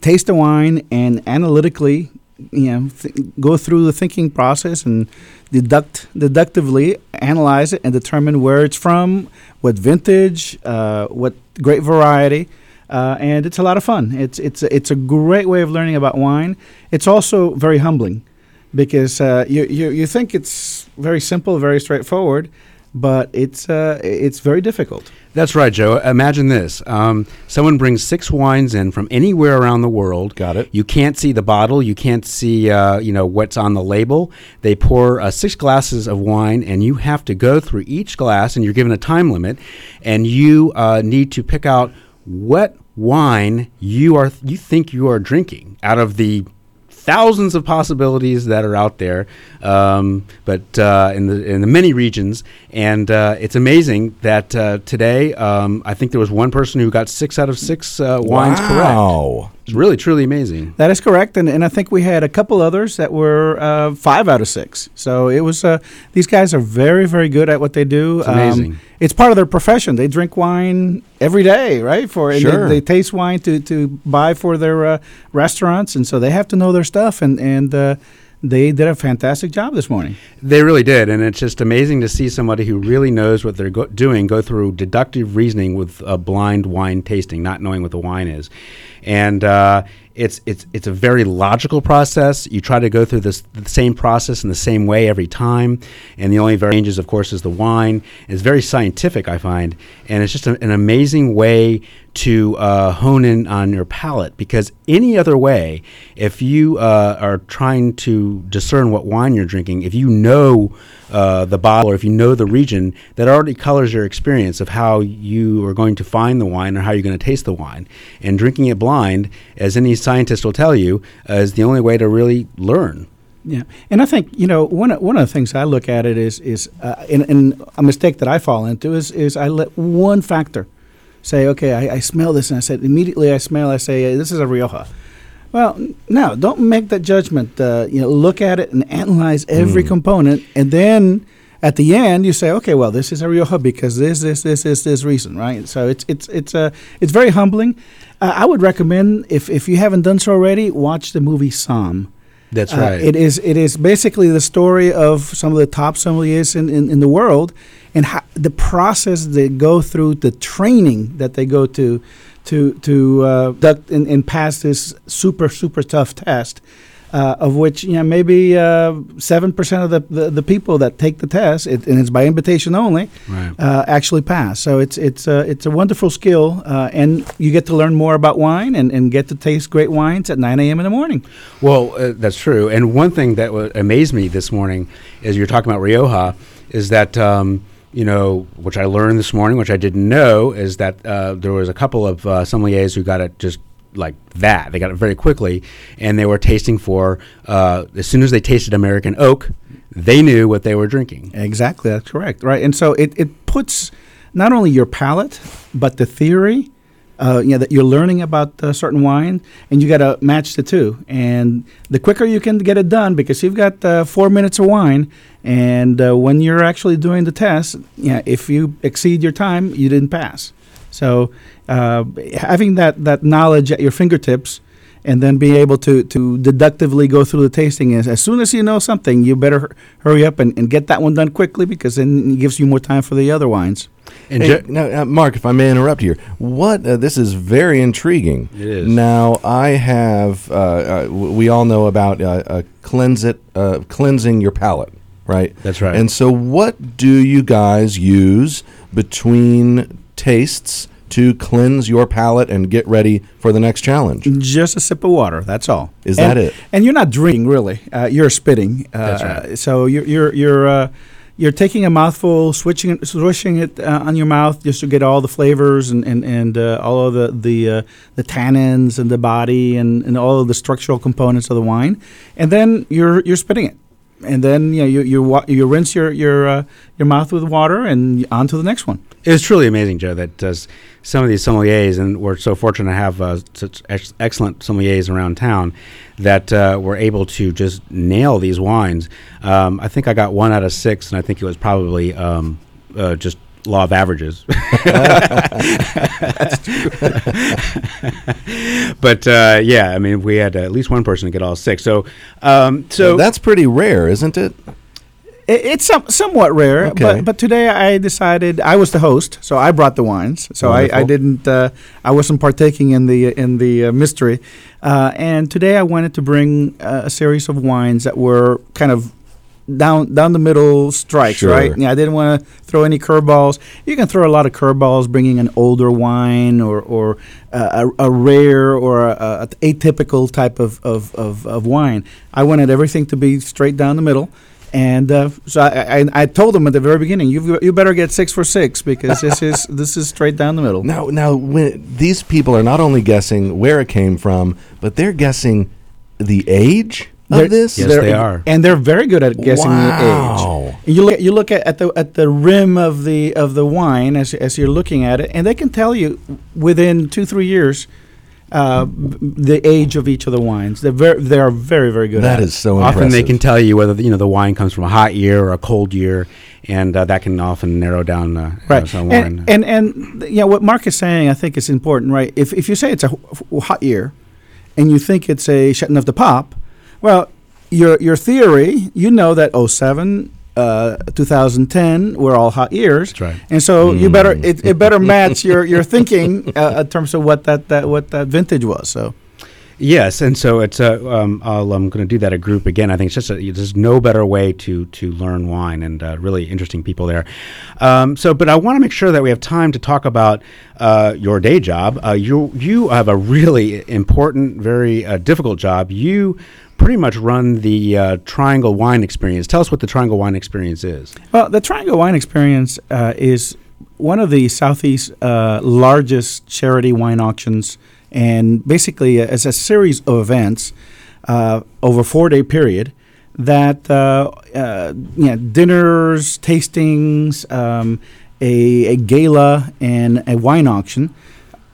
taste the wine and analytically you know th- go through the thinking process and deduct deductively analyze it and determine where it's from what vintage uh, what grape variety uh, and it's a lot of fun. It's it's it's a great way of learning about wine. It's also very humbling because uh, you, you you think it's very simple very straightforward but it's uh, it's very difficult That's right, Joe. Imagine this: um, someone brings six wines in from anywhere around the world. Got it. You can't see the bottle. You can't see, uh, you know, what's on the label. They pour uh, six glasses of wine, and you have to go through each glass, and you're given a time limit, and you uh, need to pick out what wine you are you think you are drinking out of the thousands of possibilities that are out there, um, but uh, in the in the many regions, and uh, it's amazing that uh, today um, I think there was one person who got six out of six uh, wines Wow. correct. It's really truly amazing. That is correct, and, and I think we had a couple others that were uh, five out of six. So it was uh, these guys are very very good at what they do. It's amazing. it's part of their profession. They drink wine every day, right? For and Sure. they, they taste wine to, to buy for their uh, restaurants, and so they have to know their stuff. And and uh, they did a fantastic job this morning. They really did, and it's just amazing to see somebody who really knows what they're go- doing go through deductive reasoning with a blind wine tasting, not knowing what the wine is, and uh, it's it's it's a very logical process. You try to go through this the same process in the same way every time, and the only changes, of course, is the wine. It's very scientific, I find, and it's just a, an amazing way to uh, hone in on your palate because any other way, if you uh, are trying to discern what wine you're drinking, if you know uh, the bottle or if you know the region, that already colors your experience of how you are going to find the wine or how you're going to taste the wine. And drinking it blind, as any scientist will tell you, uh, is the only way to really learn. Yeah, and I think you know one one of the things I look at it is is uh, and, and a mistake that I fall into is is I let one factor say okay I, I smell this and I said immediately I smell I say this is a Rioja. Well, no, don't make that judgment. Uh, you know, look at it and analyze every component, and then at the end you say, okay, well, this is a Rioja because this, this, this, this, this reason, right? So it's it's it's uh, it's very humbling. Uh, I would recommend if if you haven't done so already, watch the movie Somm. That's Uh, right. It is it is basically the story of some of the top sommeliers in, in, in the world and how, the process they go through, the training that they go to to to uh, duct and, and pass this super super tough test. Uh, of which you know maybe uh, seven percent of the, the, the people that take the test, it, and it's by invitation only, Right. uh, actually pass. So it's it's uh, it's a wonderful skill, uh, and you get to learn more about wine and, and get to taste great wines at 9 a.m. in the morning. Well, uh, that's true. And one thing that w- amazed me this morning, as you're talking about Rioja, is that um, you know, which I learned this morning, which I didn't know, is that uh, there was a couple of uh, sommeliers who got it just like that. They got it very quickly, and they were tasting for. Uh, as soon as they tasted American oak, they knew what they were drinking. Exactly, that's correct. Right, and so it, it puts not only your palate but the theory. Uh, you know that you're learning about a certain wine, and you got to match the two. And the quicker you can get it done, because you've got uh, four minutes of wine, and uh, when you're actually doing the test, yeah, if you exceed your time, you didn't pass. So uh, having that that knowledge at your fingertips and then being able to, to deductively go through the tasting is as soon as you know something, you better hurry up and, and get that one done quickly because then it gives you more time for the other wines. And Hey, Jo- now, uh, Mark, if I may interrupt here, what uh, this is very intriguing. It is. Now, I have. Uh, uh, we all know about uh, uh, cleanse it, uh, cleansing your palate, right? That's right. And so, what do you guys use between tastes to cleanse your palate and get ready for the next challenge? Just a sip of water. That's all. Is And- that it? And you're not drinking really. Uh, you're spitting. Uh, That's right. So you're you're you're uh, you're taking a mouthful, switching swishing it uh, on your mouth just to get all the flavors and and and uh, all of the the uh, the tannins and the body and, and all of the structural components of the wine, and then you're you're spitting it. And then you know you you, wa- you rinse your your uh, your mouth with water and on to the next one. It was truly amazing, Joe, that uh, some of these sommeliers, and we're so fortunate to have uh, such ex- excellent sommeliers around town, that uh, were able to just nail these wines. Um, I think I got one out of six, and I think it was probably um, uh, just law of averages. but uh, yeah, I mean, we had at least one person to get all six. So, um, so that's pretty rare, isn't it? It, it's some, somewhat rare, Okay. but but today I decided I was the host, so I brought the wines. So I, I didn't uh, I wasn't partaking in the in the uh, mystery. Uh, and today I wanted to bring uh, a series of wines that were kind of down down the middle strikes, Sure. right? Yeah, I didn't want to throw any curveballs. You can throw a lot of curveballs, bringing an older wine or or uh, a, a rare or a, a atypical type of, of, of, of wine. I wanted everything to be straight down the middle. And uh, so I, I, I told them at the very beginning, you you better get six for six because this is this is straight down the middle. Now, now, when these people are not only guessing where it came from, but they're guessing the age They're- of this. they're- and they're very good at guessing Wow. the age. And you look, you look at, at the at the rim of the of the wine as as you're looking at it, and they can tell you within two three years. Uh, the age of each of the wines. They're very, they are very, very good. at it. often they can tell you whether you know the wine comes from a hot year or a cold year, and uh, that can often narrow down uh, right. some wine. And, and and th- you know what Mark is saying, I think is important, right? If if you say it's a hot year, and you think it's a Châteauneuf-du-Pape, well, your your theory, you know that 07, uh, 2010 were all hot years. That's right. And so you better it, it better match your your thinking uh, in terms of what that, that what that vintage was. So. Yes, and so it's uh, um, I'll, I'm going to do that a group again. I think it's just a, there's no better way to to learn wine, and uh, really interesting people there. Um, so, but I want to make sure that we have time to talk about uh, your day job. Uh, you you have a really important, very uh, difficult job. You pretty much run the uh, Triangle Wine Experience. Tell us what the Triangle Wine Experience is. Well, the Triangle Wine Experience uh, is one of the Southeast uh, largest charity wine auctions, and basically uh, it's a series of events uh, over a four-day period that uh, uh, you know, dinners, tastings, um, a, a gala, and a wine auction,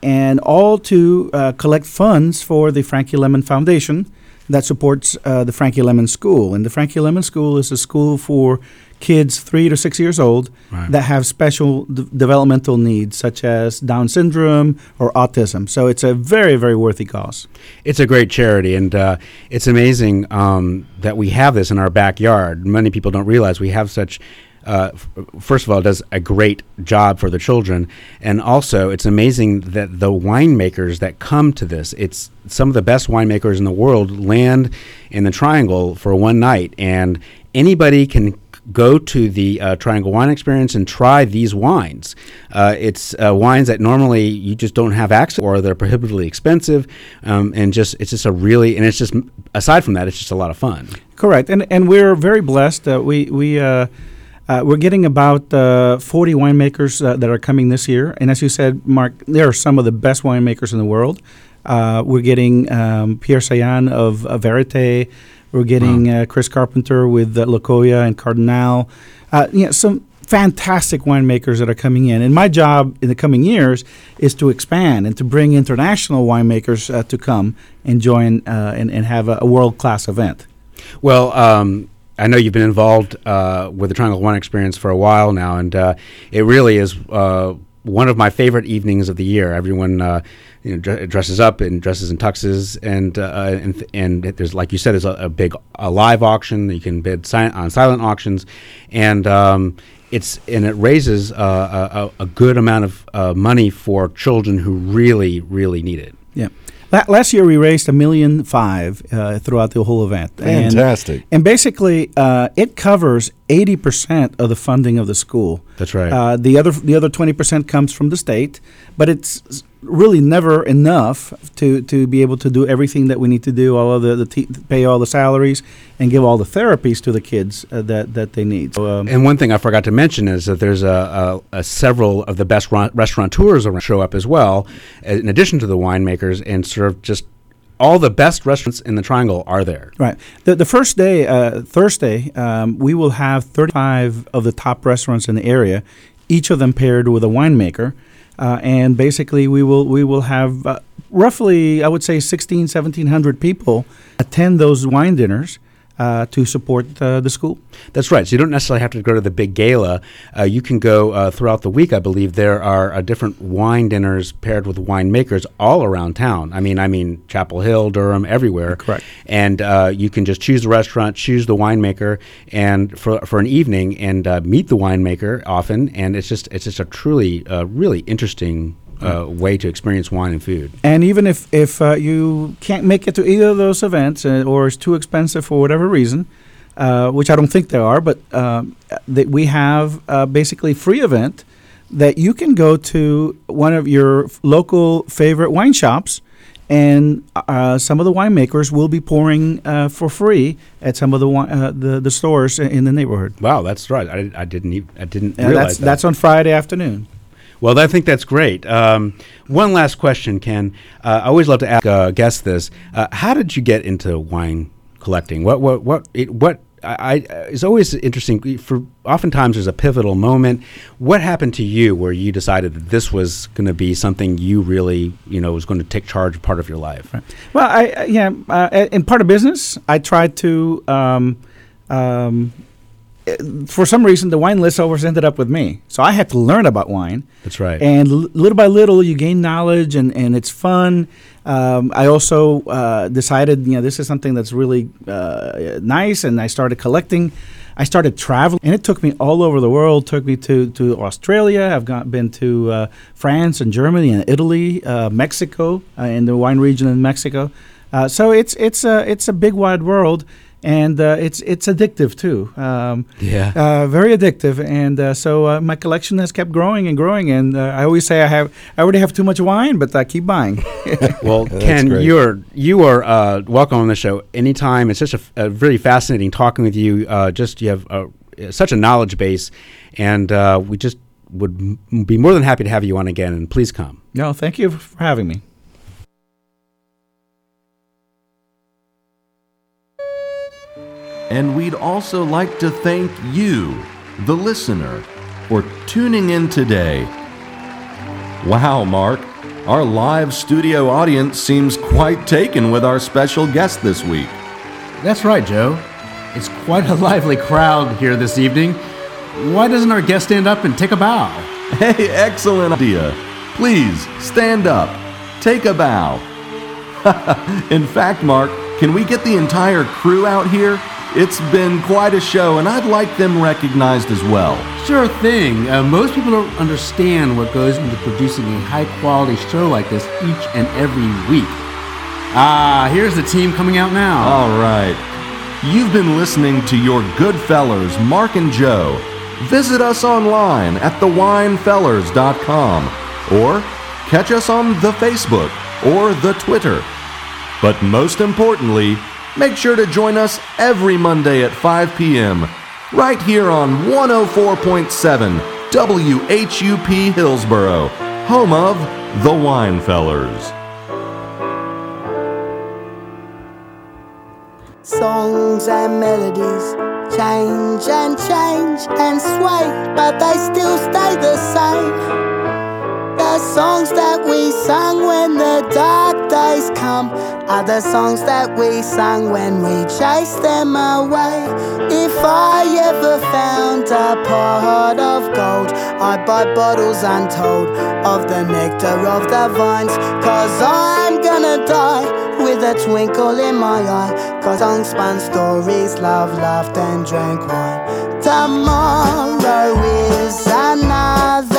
and all to uh, collect funds for the Frankie Lemmon Foundation that supports uh, the Frankie Lemmon School. And the Frankie Lemmon School is a school for kids three to six years old Right. that have special d- developmental needs, such as Down syndrome or autism. So it's a very, very worthy cause. It's a great charity, and uh, it's amazing um, that we have this in our backyard. Many people don't realize we have such. Uh, f- first of all, does a great job for the children, and also it's amazing that the winemakers that come to this. It's some of the best winemakers in the world land in the Triangle for one night, and anybody can go to the uh, Triangle Wine Experience and try these wines. Uh, it's uh, wines that normally you just don't have access, or they're prohibitively expensive, um, and just it's just a really and it's just aside from that, it's just a lot of fun. Correct, and and we're very blessed. Uh, we we uh, we're getting about uh, forty winemakers uh, that are coming this year, and as you said, Mark, there are some of the best winemakers in the world. Uh, we're getting um, Pierre Seillan of uh, Verite. We're getting uh, Chris Carpenter with uh, Lokoya and Cardinale. Uh, you know, some fantastic winemakers that are coming in. And my job in the coming years is to expand and to bring international winemakers uh, to come and join uh, and, and have a, a world class event. Well, um, I know you've been involved uh, with the Triangle Wine Experience for a while now, and uh, it really is uh, one of my favorite evenings of the year. Everyone. Uh, you know, dre- dresses up and dresses in tuxes, and uh, and th- and there's like you said, there's a, a big a live auction you can bid si- on silent auctions, and um, it's and it raises uh, a, a, good amount of money for children who really really need it. Yeah. La- last year we raised a million five uh, throughout the whole event. And- Fantastic. And, basically, uh, it covers eighty percent of the funding of the school. That's right. Uh, the other the other twenty percent comes from the state, but it's really never enough to, to be able to do everything that we need to do. All of the, the te- pay all the salaries and give all the therapies to the kids uh, that that they need. So, um, And one thing I forgot to mention is that there's a, a, a several of the best ron- restaurateurs around show up as well, uh, in addition to the winemakers, and serve just all the best restaurants in the Triangle are there. Right. The, the first day, uh, Thursday, um, we will have 35 of the top restaurants in the area, each of them paired with a winemaker. Uh, and basically, we will we will have uh, roughly, I would say, 16, 1700 people attend those wine dinners uh, to support uh, the school. That's right. So you don't necessarily have to go to the big gala. Uh, you can go uh, throughout the week. I believe there are uh, different wine dinners paired with winemakers all around town. I mean, I mean Chapel Hill, Durham, everywhere. Correct. And uh, you can just choose the restaurant, choose the winemaker, and for for an evening, and meet the winemaker often. And it's just it's just a truly really interesting uh, way to experience wine and food. And even if if uh, you can't make it to either of those events, uh, or it's too expensive for whatever reason, uh, which I don't think there are, but um, that we have uh, basically free event that you can go to one of your f- local favorite wine shops. And uh, some of the winemakers will be pouring for free at some of the, wi- the the stores in the neighborhood. Wow, that's right. I, I didn't even, I didn't realize that's that. that's on Friday afternoon. Well, I think that's great. Um, one last question, Ken. Uh, I always love to ask uh, guests this: uh, How did you get into wine collecting? What what what it, what I, I it's always interesting. For oftentimes there's a pivotal moment. What happened to you where you decided that this was going to be something you really you know was going to take charge of part of your life? Well, I I- yeah, uh, in part of business, I tried to. Um, um, for some reason, the wine list always ended up with me, so I had to learn about wine. That's right. And l- little by little, you gain knowledge, and, and it's fun. Um, I also uh, decided, you know, this is something that's really uh, nice, and I started collecting. I started traveling, and it took me all over the world. Took me to, to Australia. I've got, been to uh, France and Germany and Italy, uh, Mexico, uh, in the wine region in Mexico. Uh, so it's it's a it's a big wide world, and uh, it's it's addictive too. Um, Yeah. uh, very addictive, and uh, so uh, my collection has kept growing and growing. And uh, I always say I have I already have too much wine, but I keep buying. Well, Ken, you are you are uh, welcome on the show anytime. It's just a very fascinating talking with you. Uh, just you have uh, such a knowledge base, and uh, we just would m- be more than happy to have you on again. And please come. no, thank you for having me. And we'd also like to thank you, the listener, for tuning in today. Wow, Mark, our live studio audience seems quite taken with our special guest this week. That's right, Joe. It's quite a lively crowd here this evening. Why doesn't our guest stand up and take a bow? Hey, excellent idea. Please stand up, take a bow. In fact, Mark, can we get the entire crew out here? It's been quite a show, and I'd like them recognized as well. Sure thing. Uh, most people don't understand what goes into producing a high quality show like this each and every week. Ah, here's the team coming out now. All right. You've been listening to your good fellers, Mark and Joe. Visit us online at thewinefellers.com or catch us on the Facebook or the Twitter. But most importantly, make sure to join us every Monday at 5 p.m. right here on 104.7 WHUP Hillsborough, home of the Winefellers. Songs and melodies change and change and sway, but they still stay the same. The songs that we sang when the dark days come are the songs that we sang when we chased them away. If I ever found a pot of gold, I'd buy bottles untold of the nectar of the vines. Cause I'm gonna die with a twinkle in my eye. Cause I spun stories, love, laughed, and drank wine. Tomorrow is another